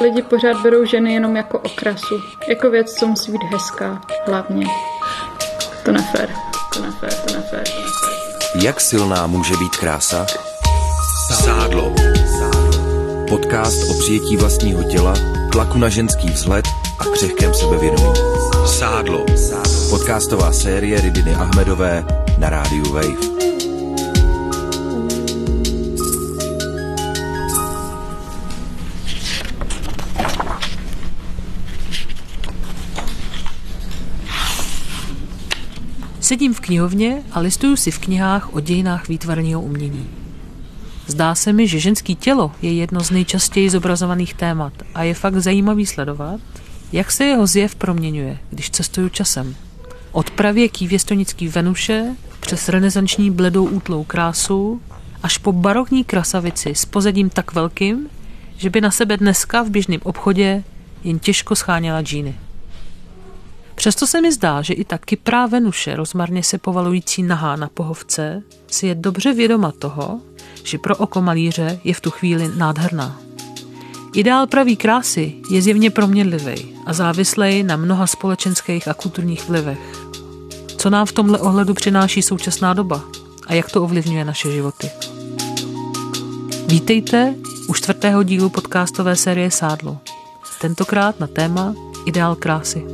Lidi pořád berou ženy jenom jako okrasu, jako věc, co musí být hezká, hlavně. To nefér, to nefér, to nefér. Jak silná může být krása? Sádlo. Podcast o přijetí vlastního těla, tlaku na ženský vzhled a křehkém sebevědomí. Sádlo. Podcastová série Rydiny Ahmedové na rádiu Wave. Sedím v knihovně a listuju si v knihách o dějinách výtvarního umění. Zdá se mi, že ženský tělo je jedno z nejčastěji zobrazovaných témat a je fakt zajímavý sledovat, jak se jeho zjev proměňuje, když cestuju časem. Od pravěký věstonický Venuše přes renesanční bledou útlou krásu až po barokní krasavici s pozadím tak velkým, že by na sebe dneska v běžném obchodě jen těžko scháněla džíny. Přesto se mi zdá, že i ta kyprá Venuše, rozmarně se povalující nahá na pohovce, si je dobře vědoma toho, že pro oko malíře je v tu chvíli nádherná. Ideál pravý krásy je zjevně proměnlivý a závislej na mnoha společenských a kulturních vlivech. Co nám v tomhle ohledu přináší současná doba a jak to ovlivňuje naše životy? Vítejte u čtvrtého dílu podcastové série Sádlo. Tentokrát na téma Ideál krásy.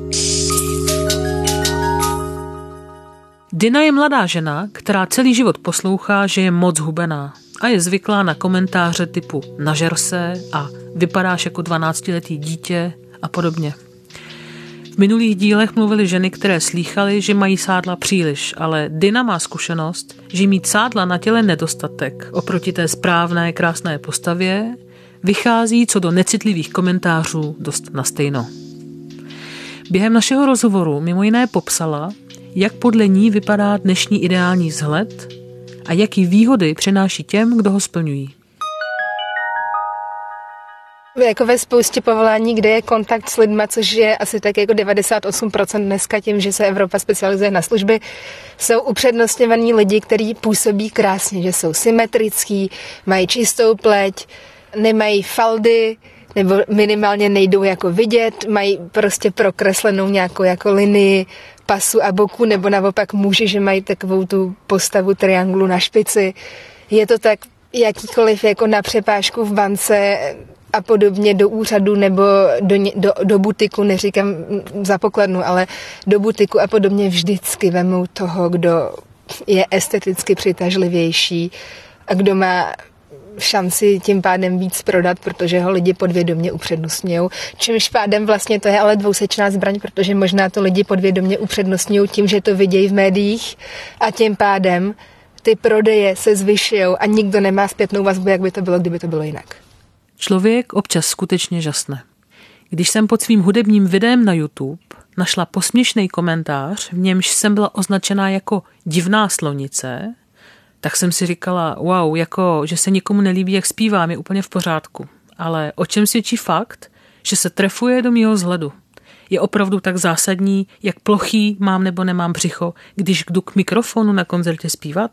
Dina je mladá žena, která celý život poslouchá, že je moc hubená a je zvyklá na komentáře typu nažer se a vypadáš jako 12-letý dítě a podobně. V minulých dílech mluvili ženy, které slýchaly, že mají sádla příliš, ale Dina má zkušenost, že mít sádla na těle nedostatek oproti té správné, krásné postavě vychází co do necitlivých komentářů dost na stejno. Během našeho rozhovoru mimo jiné popsala, jak podle ní vypadá dnešní ideální vzhled a jaký výhody přináší těm, kdo ho splňují. Jako ve spoustě povolání, kde je kontakt s lidmi, což je asi tak jako 98% dneska tím, že se Evropa specializuje na služby, jsou upřednostňovaní lidi, kteří působí krásně, že jsou symetrický, mají čistou pleť, nemají faldy, nebo minimálně nejdou jako vidět, mají prostě prokreslenou nějakou jako linii pasu a boku, nebo naopak muži, že mají takovou tu postavu triangulu na špici. Je to tak jakýkoliv jako na přepážku v bance a podobně do úřadu nebo do, do, do butiku, neříkám za pokladnu, ale do butiku a podobně vždycky vemu toho, kdo je esteticky přitažlivější a kdo má šanci tím pádem víc prodat, protože ho lidi podvědomě upřednostňují. Čímž pádem vlastně to je ale dvousečná zbraň, protože možná to lidi podvědomě upřednostňují tím, že to vidějí v médiích a tím pádem ty prodeje se zvyšují a nikdo nemá zpětnou vazbu, jak by to bylo, kdyby to bylo jinak. Člověk občas skutečně žasne. Když jsem pod svým hudebním videem na YouTube našla posměšný komentář, v němž jsem byla označená jako divná slonice, tak jsem si říkala, wow, jako, že se nikomu nelíbí, jak zpívám, je úplně v pořádku. Ale o čem svědčí fakt, že se trefuje do mého vzhledu? Je opravdu tak zásadní, jak plochý mám nebo nemám břicho, když jdu k mikrofonu na koncertě zpívat?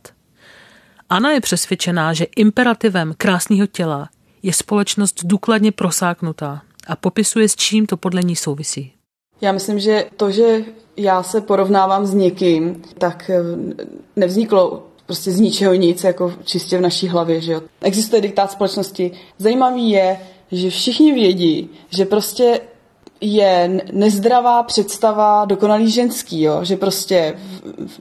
Ana je přesvědčená, že imperativem krásného těla je společnost důkladně prosáknutá a popisuje, s čím to podle ní souvisí. Já myslím, že to, že já se porovnávám s někým, tak nevzniklo prostě z ničeho nic, jako čistě v naší hlavě, že jo. Existuje diktát společnosti. Zajímavý je, že všichni vědí, že prostě je nezdravá představa dokonalý ženský, jo? že prostě v, v,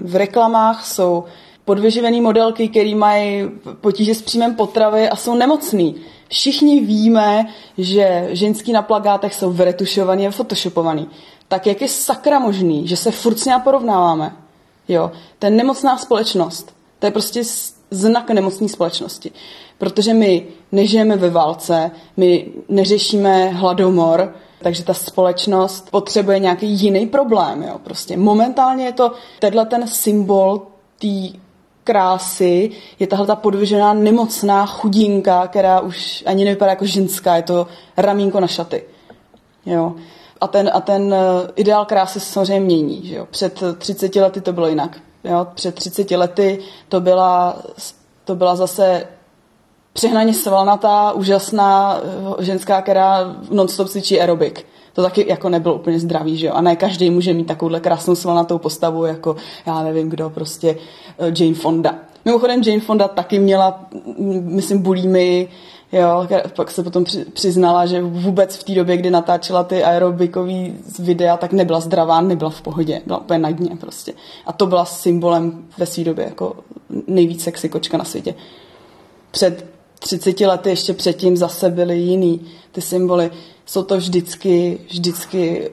v reklamách jsou podvyživený modelky, které mají potíže s příjmem potravy a jsou nemocný. Všichni víme, že ženský na plagátech jsou vyretušovaný a photoshopovaný. Tak jak je sakra možný, že se furt s porovnáváme? Jo, to je nemocná společnost. To je prostě znak nemocné společnosti. Protože my nežijeme ve válce, my neřešíme hladomor, takže ta společnost potřebuje nějaký jiný problém. Jo? Prostě momentálně je to tenhle ten symbol té krásy, je tahle ta podvyžená nemocná chudinka, která už ani nevypadá jako ženská, je to ramínko na šaty. Jo? A ten, a ten eh, ideál krásy se samozřejmě mění. Že jo? Před 30 lety to bylo jinak. Jo? Před 30 lety to byla, to byla zase přehnaně svalnatá, úžasná eh, ženská, která non-stop cvičí aerobik. To taky jako nebylo úplně zdravý, že jo? A ne každý může mít takovouhle krásnou svalnatou postavu, jako já nevím kdo, prostě eh, Jane Fonda. Mimochodem Jane Fonda taky měla, myslím, bulímy, Jo, pak se potom přiznala, že vůbec v té době, kdy natáčela ty aerobikové videa, tak nebyla zdravá, nebyla v pohodě, byla úplně na dně prostě. A to byla symbolem ve své době jako nejvíc sexy kočka na světě. Před 30 lety ještě předtím zase byly jiný ty symboly. Jsou to vždycky, vždycky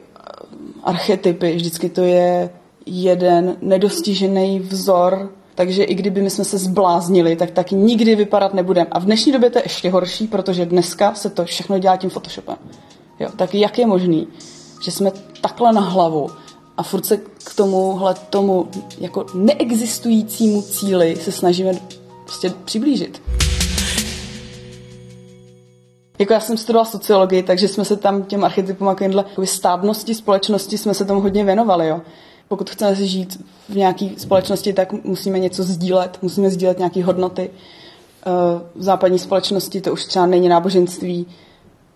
archetypy, vždycky to je jeden nedostižený vzor takže i kdyby my jsme se zbláznili, tak tak nikdy vypadat nebudeme. A v dnešní době to je ještě horší, protože dneska se to všechno dělá tím Photoshopem. Jo, tak jak je možný, že jsme takhle na hlavu a furt se k tomuhle tomu jako neexistujícímu cíli se snažíme prostě přiblížit. Jako já jsem studovala sociologii, takže jsme se tam těm archetypům jako stábnosti společnosti jsme se tomu hodně věnovali. Jo pokud chceme si žít v nějaké společnosti, tak musíme něco sdílet, musíme sdílet nějaké hodnoty. Eh, v západní společnosti to už třeba není náboženství,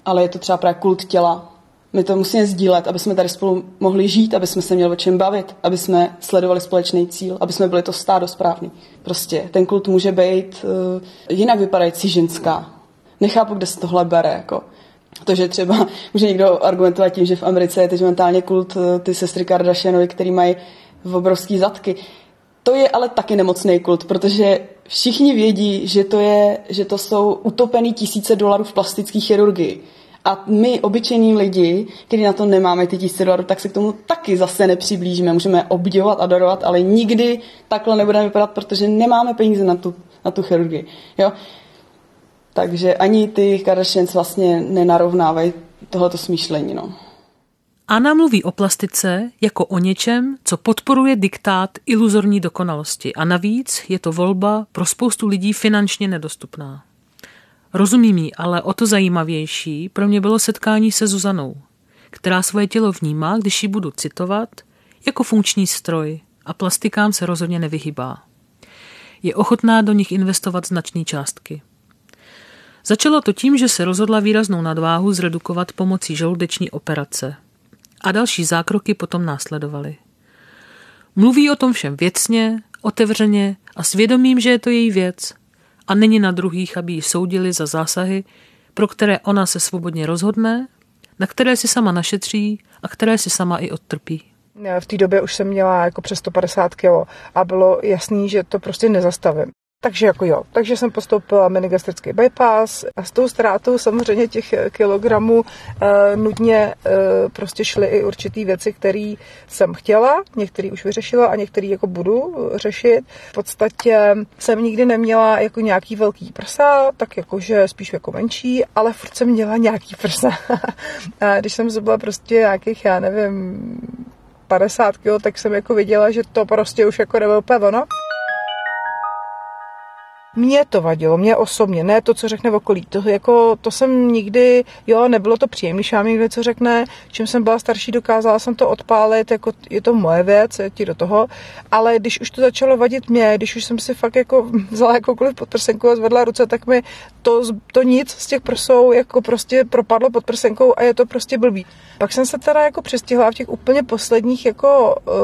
ale je to třeba právě kult těla. My to musíme sdílet, aby jsme tady spolu mohli žít, aby jsme se měli o čem bavit, aby jsme sledovali společný cíl, aby jsme byli to stádo správný. Prostě ten kult může být uh, jinak vypadající ženská. Nechápu, kde se tohle bere. Jako. To, že třeba může někdo argumentovat tím, že v Americe je teď mentálně kult eh, ty sestry Kardashianovi, který mají obrovský zadky. To je ale taky nemocný kult, protože všichni vědí, že to, je, že to jsou utopený tisíce dolarů v plastické chirurgii. A my, obyčejní lidi, kteří na to nemáme ty tisíce dolarů, tak se k tomu taky zase nepřiblížíme. Můžeme obdivovat, adorovat, ale nikdy takhle nebudeme vypadat, protože nemáme peníze na tu, na tu chirurgii. Jo? Takže ani ty Kardashians vlastně nenarovnávají tohoto smýšlení. No. Anna mluví o plastice jako o něčem, co podporuje diktát iluzorní dokonalosti a navíc je to volba pro spoustu lidí finančně nedostupná. Rozumím jí, ale o to zajímavější pro mě bylo setkání se Zuzanou, která svoje tělo vnímá, když ji budu citovat, jako funkční stroj a plastikám se rozhodně nevyhybá. Je ochotná do nich investovat značné částky. Začalo to tím, že se rozhodla výraznou nadváhu zredukovat pomocí žaludeční operace. A další zákroky potom následovaly. Mluví o tom všem věcně, otevřeně a svědomím, že je to její věc a není na druhých, aby ji soudili za zásahy, pro které ona se svobodně rozhodne, na které si sama našetří a které si sama i odtrpí. V té době už jsem měla jako přes 150 kg a bylo jasný, že to prostě nezastavím. Takže jako jo, takže jsem postoupila minigastrický bypass a s tou ztrátou samozřejmě těch kilogramů e, nutně e, prostě šly i určitý věci, které jsem chtěla, některé už vyřešila a některé jako budu řešit. V podstatě jsem nikdy neměla jako nějaký velký prsa, tak jakože spíš jako menší, ale furt jsem měla nějaký prsa. a když jsem zbyla prostě nějakých, já nevím, 50 kg, tak jsem jako viděla, že to prostě už jako nebylo úplně ono. Mně to vadilo, mě osobně, ne to, co řekne v okolí. To, jako, to jsem nikdy, jo, nebylo to příjemné, když vám někdo něco řekne, čím jsem byla starší, dokázala jsem to odpálit, jako je to moje věc, ti do toho, ale když už to začalo vadit mě, když už jsem si fakt jako vzala jakoukoliv podprsenku a zvedla ruce, tak mi to, to nic z těch prsou jako prostě propadlo pod prsenkou a je to prostě blbý. Pak jsem se teda jako přestihla v těch úplně posledních jako, uh,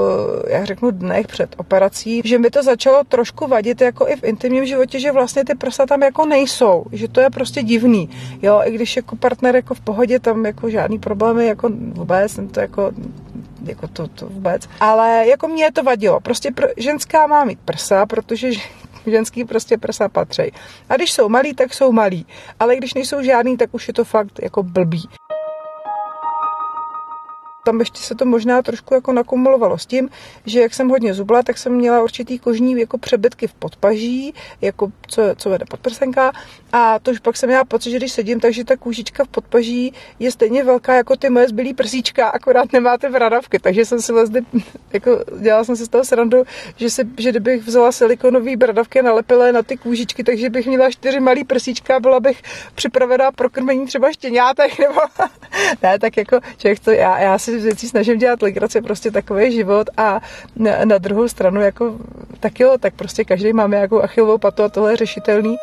já řeknu dnech před operací, že mi to začalo trošku vadit jako i v intimním životě, že vlastně ty prsa tam jako nejsou, že to je prostě divný. Jo, i když jako partner jako v pohodě, tam jako žádný problémy jako vůbec, to jako jako to, to vůbec. Ale jako mě to vadilo. Prostě pr- ženská má mít prsa, protože ženský prostě prsa patří. A když jsou malí, tak jsou malí. Ale když nejsou žádný, tak už je to fakt jako blbý tam ještě se to možná trošku jako nakumulovalo s tím, že jak jsem hodně zubla, tak jsem měla určitý kožní jako přebytky v podpaží, jako co, co vede podprsenka a to už pak jsem měla pocit, že když sedím, takže ta kůžička v podpaží je stejně velká jako ty moje zbylý prsíčka, akorát nemá ty vradavky, takže jsem si vlastně, jako dělala jsem si z toho srandu, že, se, že kdybych vzala silikonové bradavky a nalepila na ty kůžičky, takže bych měla čtyři malý prsíčka, byla bych připravená pro krmení třeba štěňátek, nebo ne, tak jako člověk to, já, já si věcí snažím dělat legraci, prostě takový život a na, na druhou stranu jako tak jo, tak prostě každý máme nějakou achilovou patu a tohle je řešitelný.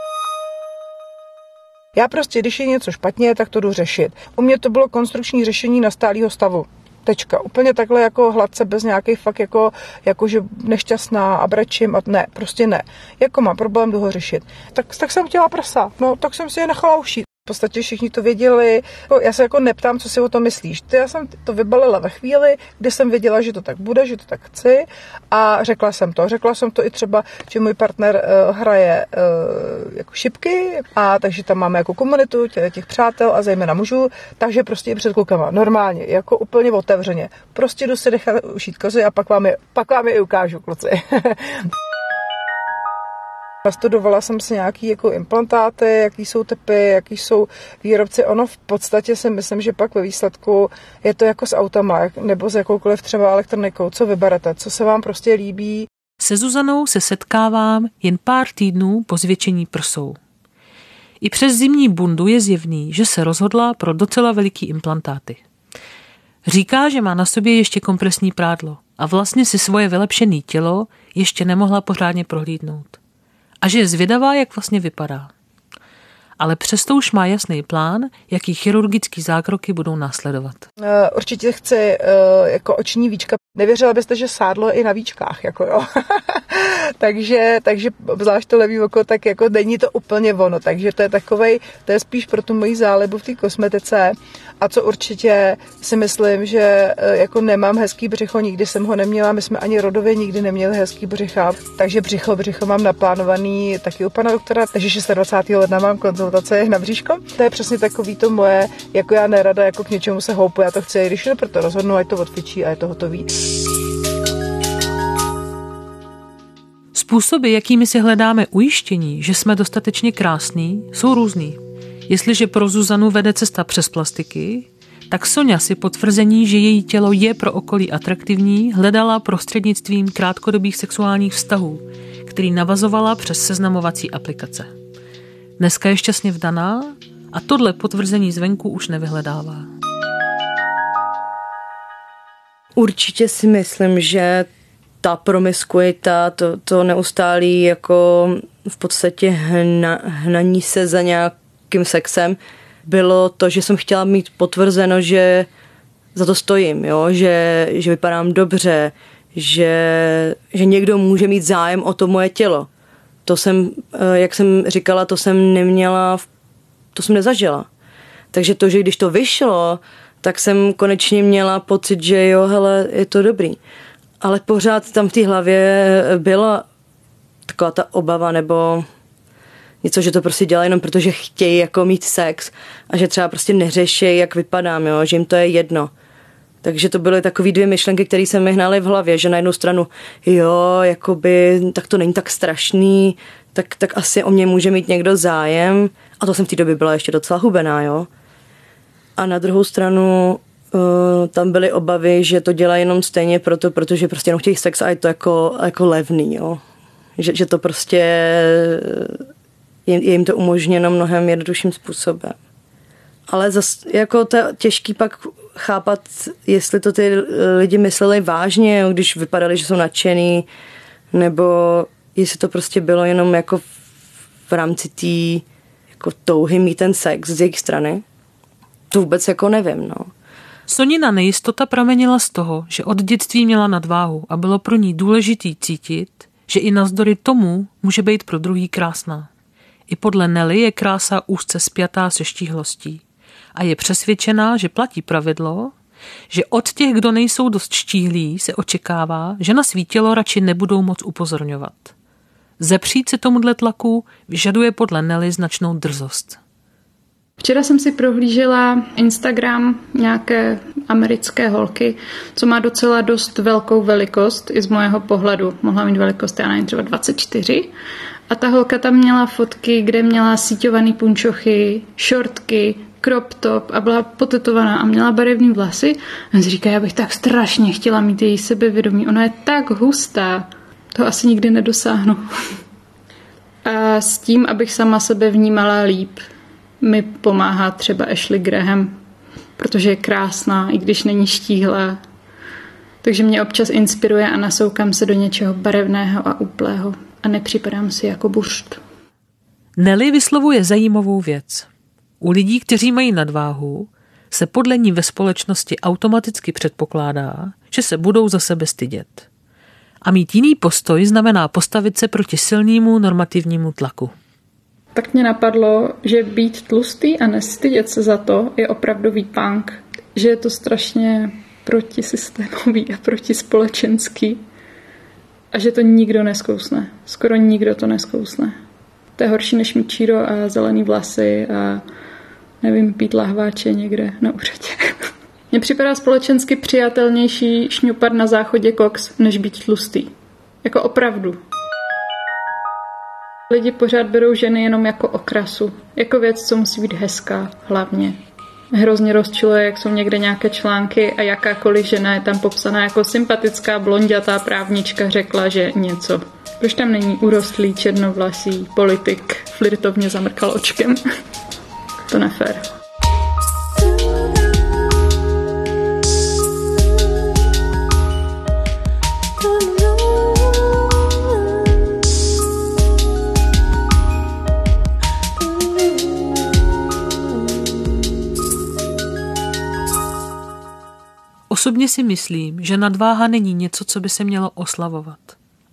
Já prostě, když je něco špatně, tak to jdu řešit. U mě to bylo konstrukční řešení na stálého stavu. Tečka. Úplně takhle jako hladce, bez nějakých fakt jako, jako že nešťastná a brečím a ne, prostě ne. Jako mám problém, jdu ho řešit. Tak, tak jsem chtěla prsa. No, tak jsem si je nechala ušít. V podstatě všichni to věděli. Já se jako neptám, co si o tom myslíš. Já jsem to vybalila ve chvíli, kdy jsem věděla, že to tak bude, že to tak chci a řekla jsem to. Řekla jsem to i třeba, že můj partner uh, hraje uh, jako šipky a takže tam máme jako komunitu těch, těch přátel a zejména mužů, takže prostě i před klukama, normálně, jako úplně otevřeně. Prostě jdu si nechat ušít kozy a pak vám je, pak vám je i ukážu, kluci. Nastudovala jsem si nějaký jako implantáty, jaký jsou typy, jaký jsou výrobci. Ono v podstatě si myslím, že pak ve výsledku je to jako s autama nebo s jakoukoliv třeba elektronikou, co vyberete, co se vám prostě líbí. Se Zuzanou se setkávám jen pár týdnů po zvětšení prsou. I přes zimní bundu je zjevný, že se rozhodla pro docela veliký implantáty. Říká, že má na sobě ještě kompresní prádlo a vlastně si svoje vylepšené tělo ještě nemohla pořádně prohlídnout a že je zvědavá, jak vlastně vypadá. Ale přesto už má jasný plán, jaký chirurgický zákroky budou následovat. Eh, určitě chci eh, jako oční víčka. Nevěřila byste, že sádlo i na víčkách, jako jo. takže, takže zvlášť to levý oko, tak jako není to úplně ono. Takže to je takovej, to je spíš pro tu moji zálibu v té kosmetice. A co určitě si myslím, že e, jako nemám hezký břicho, nikdy jsem ho neměla, my jsme ani rodově nikdy neměli hezký břicha, takže břicho, břicho mám naplánovaný taky u pana doktora, takže 26. ledna mám konzultace na bříško. To je přesně takový to moje, jako já nerada, jako k něčemu se houpu, já to chci, když to proto rozhodnu, ať to odfičí a je to hotový. Způsoby, jakými si hledáme ujištění, že jsme dostatečně krásní, jsou různý. Jestliže pro Zuzanu vede cesta přes plastiky, tak Sonja si potvrzení, že její tělo je pro okolí atraktivní, hledala prostřednictvím krátkodobých sexuálních vztahů, který navazovala přes seznamovací aplikace. Dneska je šťastně vdaná a tohle potvrzení zvenku už nevyhledává. Určitě si myslím, že ta promiskuita, to, to neustálý jako v podstatě hna, hnaní se za nějakým sexem, bylo to, že jsem chtěla mít potvrzeno, že za to stojím, jo? Že, že vypadám dobře, že, že někdo může mít zájem o to moje tělo. To jsem, eh, jak jsem říkala, to jsem neměla, to jsem nezažila. Takže to, že když to vyšlo, tak jsem konečně měla pocit, že jo, hele, je to dobrý ale pořád tam v té hlavě byla taková ta obava nebo něco, že to prostě dělají jenom protože chtějí jako mít sex a že třeba prostě neřeší, jak vypadám, jo, že jim to je jedno. Takže to byly takové dvě myšlenky, které se mi hnaly v hlavě, že na jednu stranu, jo, jakoby, tak to není tak strašný, tak, tak asi o mě může mít někdo zájem. A to jsem v té době byla ještě docela hubená, jo. A na druhou stranu Uh, tam byly obavy, že to dělá jenom stejně proto, protože prostě jenom chtějí sex a je to jako, jako levný, jo. Že, že to prostě je, je jim to umožněno mnohem jednodušším způsobem. Ale zas, jako to těžký pak chápat, jestli to ty lidi mysleli vážně, když vypadali, že jsou nadšený, nebo jestli to prostě bylo jenom jako v, v rámci té jako touhy mít ten sex z jejich strany. To vůbec jako nevím, no. Sonina nejistota pramenila z toho, že od dětství měla nadváhu a bylo pro ní důležitý cítit, že i navzdory tomu může být pro druhý krásná. I podle Nelly je krása úzce spjatá se štíhlostí a je přesvědčená, že platí pravidlo, že od těch, kdo nejsou dost štíhlí, se očekává, že na svý tělo radši nebudou moc upozorňovat. Zepřít se tomuhle tlaku vyžaduje podle Nelly značnou drzost. Včera jsem si prohlížela Instagram nějaké americké holky, co má docela dost velkou velikost i z mojeho pohledu. Mohla mít velikost, já nevím, třeba 24. A ta holka tam měla fotky, kde měla síťovaný punčochy, šortky, crop top a byla potetovaná a měla barevné vlasy. A on si říká, já bych tak strašně chtěla mít její sebevědomí. Ona je tak hustá, to asi nikdy nedosáhnu. A s tím, abych sama sebe vnímala líp, mi pomáhá třeba Ashley Graham, protože je krásná, i když není štíhlá. Takže mě občas inspiruje a nasoukám se do něčeho barevného a úplého a nepřipadám si jako buršt. Nelly vyslovuje zajímavou věc. U lidí, kteří mají nadváhu, se podle ní ve společnosti automaticky předpokládá, že se budou za sebe stydět. A mít jiný postoj znamená postavit se proti silnému normativnímu tlaku. Tak mě napadlo, že být tlustý a nestydět se za to je opravdový punk. Že je to strašně protisystémový a protispolečenský. A že to nikdo neskousne. Skoro nikdo to neskousne. To je horší než mít číro a zelený vlasy a nevím, pít lahváče někde na úřadě. Mně připadá společensky přijatelnější šňupat na záchodě koks, než být tlustý. Jako opravdu. Lidi pořád berou ženy jenom jako okrasu. Jako věc, co musí být hezká, hlavně. Hrozně rozčiluje, jak jsou někde nějaké články a jakákoliv žena je tam popsaná jako sympatická blondětá právnička řekla, že něco. Proč tam není urostlý černovlasý politik, flirtovně zamrkal očkem? to nefér. Osobně si myslím, že nadváha není něco, co by se mělo oslavovat.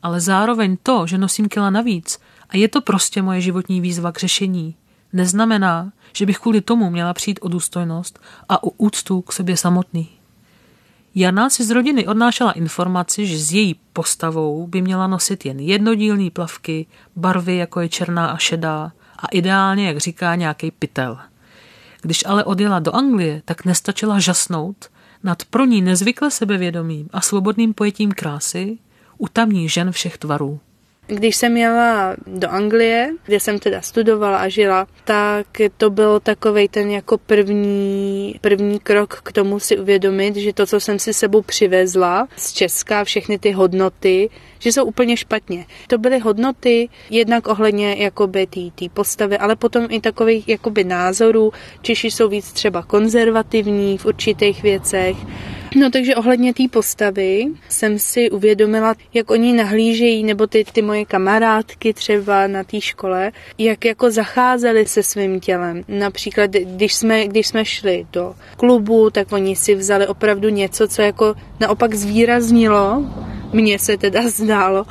Ale zároveň to, že nosím kila navíc a je to prostě moje životní výzva k řešení, neznamená, že bych kvůli tomu měla přijít o důstojnost a o úctu k sobě samotný. Jana si z rodiny odnášela informaci, že s její postavou by měla nosit jen jednodílný plavky, barvy jako je černá a šedá a ideálně, jak říká, nějaký pytel. Když ale odjela do Anglie, tak nestačila žasnout nad pro ní nezvykle sebevědomým a svobodným pojetím krásy u tamních žen všech tvarů. Když jsem jela do Anglie, kde jsem teda studovala a žila, tak to byl takový ten jako první, první krok k tomu si uvědomit, že to, co jsem si sebou přivezla z Česka, všechny ty hodnoty, že jsou úplně špatně. To byly hodnoty jednak ohledně jakoby té postavy, ale potom i takových jakoby názorů. Češi jsou víc třeba konzervativní v určitých věcech. No takže ohledně té postavy jsem si uvědomila, jak oni nahlížejí, nebo ty, ty moje kamarádky třeba na té škole, jak jako zacházeli se svým tělem. Například, když jsme, když jsme šli do klubu, tak oni si vzali opravdu něco, co jako naopak zvýraznilo mně se teda zdálo,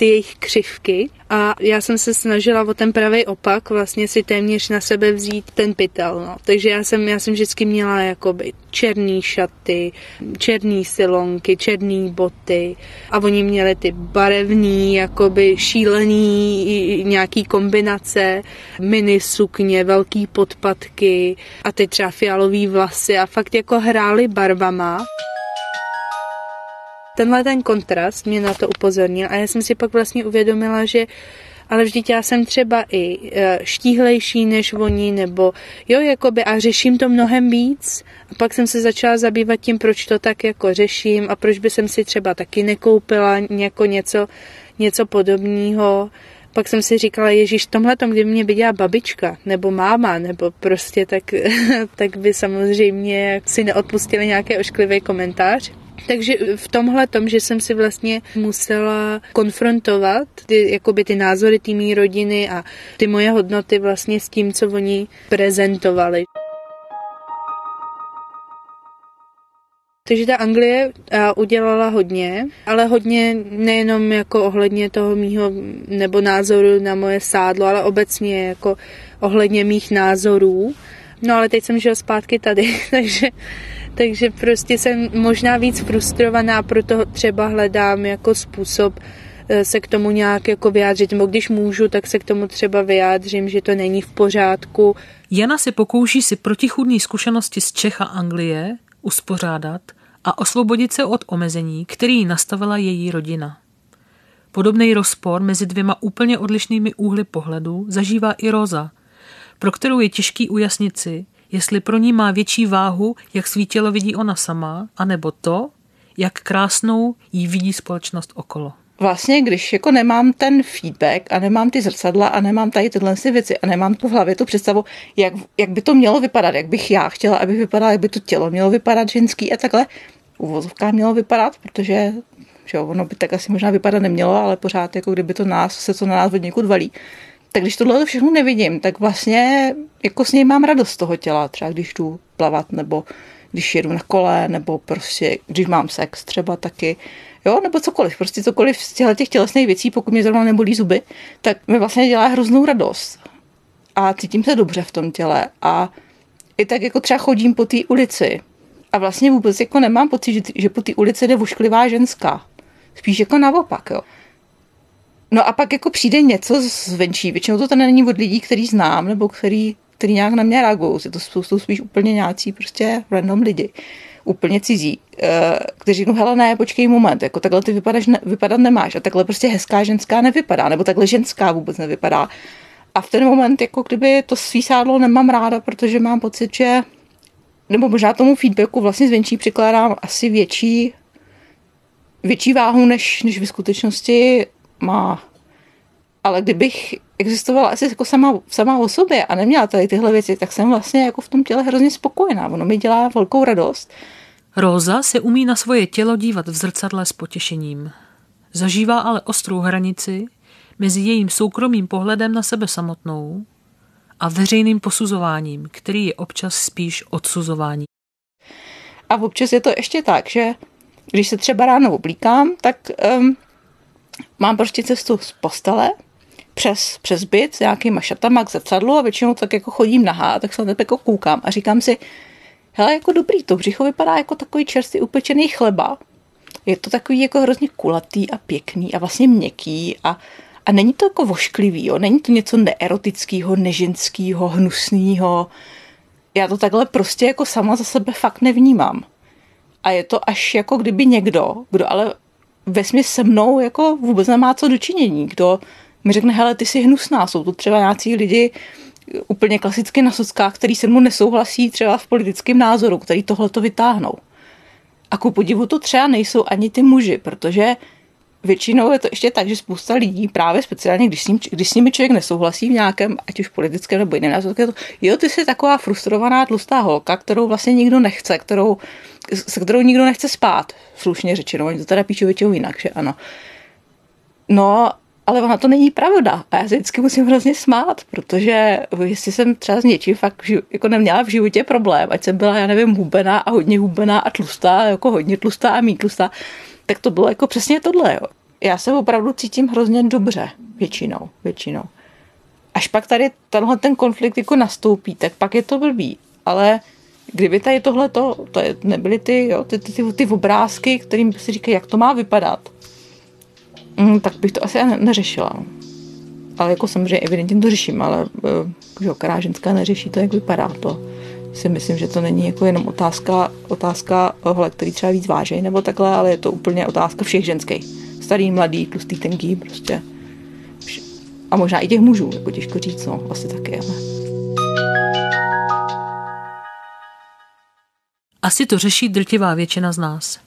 ty jejich křivky. A já jsem se snažila o ten pravý opak vlastně si téměř na sebe vzít ten pytel, no. Takže já jsem, já jsem vždycky měla jakoby černý šaty, černý silonky, černý boty. A oni měli ty barevný, jakoby šílený nějaký kombinace, mini sukně, velký podpatky a ty třeba fialový vlasy a fakt jako hráli barvama tenhle ten kontrast mě na to upozornil a já jsem si pak vlastně uvědomila, že ale vždyť já jsem třeba i e, štíhlejší než oni, nebo jo, jakoby a řeším to mnohem víc. A pak jsem se začala zabývat tím, proč to tak jako řeším a proč by jsem si třeba taky nekoupila jako něco, něco podobného. Pak jsem si říkala, Ježíš, tomhle tom, kdyby mě viděla babička, nebo máma, nebo prostě tak, tak by samozřejmě si neodpustili nějaký ošklivý komentář. Takže v tomhle tom, že jsem si vlastně musela konfrontovat ty, jakoby ty názory té mý rodiny a ty moje hodnoty vlastně s tím, co oni prezentovali. Takže ta Anglie udělala hodně, ale hodně nejenom jako ohledně toho mýho nebo názoru na moje sádlo, ale obecně jako ohledně mých názorů. No ale teď jsem žil zpátky tady, takže takže prostě jsem možná víc frustrovaná, proto třeba hledám jako způsob eh, se k tomu nějak jako vyjádřit, nebo když můžu, tak se k tomu třeba vyjádřím, že to není v pořádku. Jana se pokouší si protichudné zkušenosti z Čech a Anglie uspořádat a osvobodit se od omezení, který nastavila její rodina. Podobný rozpor mezi dvěma úplně odlišnými úhly pohledu zažívá i Roza, pro kterou je těžký ujasnit si, jestli pro ní má větší váhu, jak svítilo vidí ona sama, anebo to, jak krásnou jí vidí společnost okolo. Vlastně, když jako nemám ten feedback a nemám ty zrcadla a nemám tady tyhle věci a nemám tu v hlavě tu představu, jak, jak by to mělo vypadat, jak bych já chtěla, aby vypadalo, jak by to tělo mělo vypadat ženský a takhle, uvozovka mělo vypadat, protože že jo, ono by tak asi možná vypadat nemělo, ale pořád jako kdyby to nás, se to na nás od někud valí, tak když tohle všechno nevidím, tak vlastně jako s něj mám radost z toho těla, třeba když jdu plavat nebo když jedu na kole, nebo prostě když mám sex třeba taky, jo, nebo cokoliv, prostě cokoliv z těch tělesných věcí, pokud mě zrovna nebolí zuby, tak mi vlastně dělá hroznou radost. A cítím se dobře v tom těle a i tak jako třeba chodím po té ulici a vlastně vůbec jako nemám pocit, že, že po té ulici jde vošklivá ženská. Spíš jako naopak, jo. No a pak jako přijde něco zvenčí. Většinou to tady není od lidí, který znám, nebo který, který nějak na mě reagují. To jsou spíš úplně nějací prostě random lidi. Úplně cizí, eh, kteří řeknou, hele ne, počkej moment, jako takhle ty vypadáš, ne, vypadat nemáš a takhle prostě hezká ženská nevypadá, nebo takhle ženská vůbec nevypadá. A v ten moment, jako kdyby to svý sádlo nemám ráda, protože mám pocit, že nebo možná tomu feedbacku vlastně zvenčí přikládám asi větší, větší váhu, než, než v skutečnosti má. Ale kdybych existovala asi jako sama, sama o sobě a neměla tady tyhle věci, tak jsem vlastně jako v tom těle hrozně spokojená. Ono mi dělá velkou radost. Róza se umí na svoje tělo dívat v zrcadle s potěšením. Zažívá ale ostrou hranici mezi jejím soukromým pohledem na sebe samotnou a veřejným posuzováním, který je občas spíš odsuzování. A občas je to ještě tak, že když se třeba ráno oblíkám, tak um, mám prostě cestu z postele přes, přes byt s nějakýma šatama k zrcadlu a většinou tak jako chodím nahá, tak se na jako koukám a říkám si, hele, jako dobrý, to břicho vypadá jako takový čerstvý upečený chleba. Je to takový jako hrozně kulatý a pěkný a vlastně měkký a, a není to jako vošklivý, jo? není to něco neerotického, neženského, hnusného. Já to takhle prostě jako sama za sebe fakt nevnímám. A je to až jako kdyby někdo, kdo ale vesměs se mnou jako vůbec nemá co dočinění, kdo mi řekne, hele, ty jsi hnusná, jsou to třeba nějací lidi úplně klasicky na sockách, který se mnou nesouhlasí třeba v politickém názoru, který tohle to vytáhnou. A ku podivu to třeba nejsou ani ty muži, protože většinou je to ještě tak, že spousta lidí, právě speciálně, když s, ním, když s nimi člověk nesouhlasí v nějakém, ať už politickém nebo jiném názoru, to, jo, ty jsi taková frustrovaná tlustá holka, kterou vlastně nikdo nechce, kterou, se kterou nikdo nechce spát, slušně řečeno, oni to teda píšou většinou jinak, že ano. No, ale ona to není pravda. A já se vždycky musím hrozně smát, protože jestli jsem třeba s něčím fakt jako neměla v životě problém, ať jsem byla, já nevím, hubená a hodně hubená a tlustá, jako hodně tlustá a mít tlustá, tak to bylo jako přesně tohle. Jo. Já se opravdu cítím hrozně dobře, většinou, většinou. Až pak tady tenhle ten konflikt jako nastoupí, tak pak je to blbý. Ale kdyby tady tohle to, to nebyly ty, jo, ty, ty, ty, ty obrázky, kterým si říkají, jak to má vypadat, mm, tak bych to asi neřešila. Ale jako samozřejmě evidentně to řeším, ale eh, že která ženská neřeší to, jak vypadá to si myslím, že to není jako jenom otázka, otázka ohle, který třeba víc váží nebo takhle, ale je to úplně otázka všech ženských. Starý, mladý, tlustý, tenký, prostě. A možná i těch mužů, jako těžko říct, no, asi taky, ale. Asi to řeší drtivá většina z nás.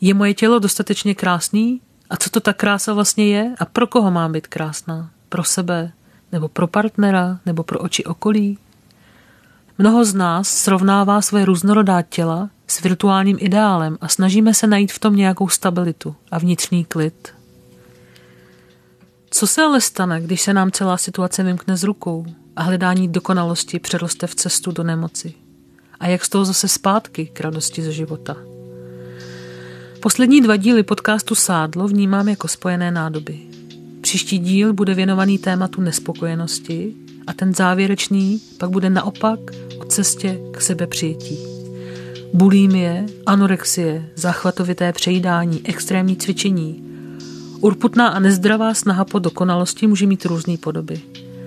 Je moje tělo dostatečně krásný? A co to ta krása vlastně je? A pro koho má být krásná? Pro sebe? Nebo pro partnera? Nebo pro oči okolí? Mnoho z nás srovnává své různorodá těla s virtuálním ideálem a snažíme se najít v tom nějakou stabilitu a vnitřní klid. Co se ale stane, když se nám celá situace vymkne z rukou a hledání dokonalosti přeroste v cestu do nemoci? A jak z toho zase zpátky k radosti ze života? Poslední dva díly podcastu Sádlo vnímám jako spojené nádoby. Příští díl bude věnovaný tématu nespokojenosti a ten závěrečný pak bude naopak cestě k sebepřijetí. Bulímie, anorexie, záchvatovité přejídání, extrémní cvičení. Urputná a nezdravá snaha po dokonalosti může mít různé podoby.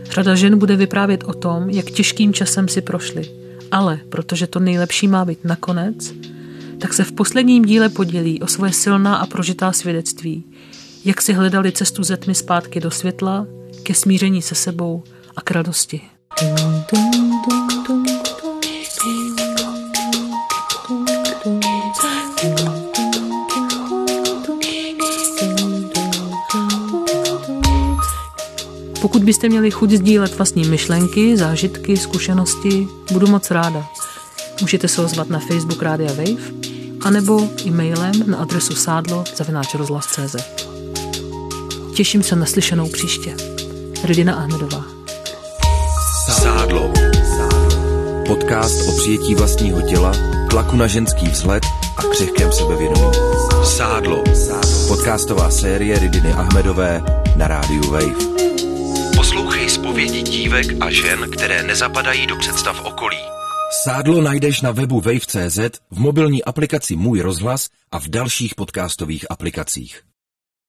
Řada žen bude vyprávět o tom, jak těžkým časem si prošli. Ale protože to nejlepší má být nakonec, tak se v posledním díle podělí o svoje silná a prožitá svědectví, jak si hledali cestu ze tmy zpátky do světla, ke smíření se sebou a k radosti. Pokud byste měli chuť sdílet vlastní myšlenky, zážitky, zkušenosti, budu moc ráda. Můžete se ozvat na Facebook Rádia Wave anebo e-mailem na adresu sádlo Těším se na slyšenou příště. Ridina Ahmedová. Sádlo. Podcast o přijetí vlastního těla, tlaku na ženský vzhled a křehkém sebevědomí. Sádlo. Podcastová série Ridiny Ahmedové na rádiu Wave. Poslouchej zpovědi dívek a žen, které nezapadají do představ okolí. Sádlo najdeš na webu wave.cz, v mobilní aplikaci Můj rozhlas a v dalších podcastových aplikacích.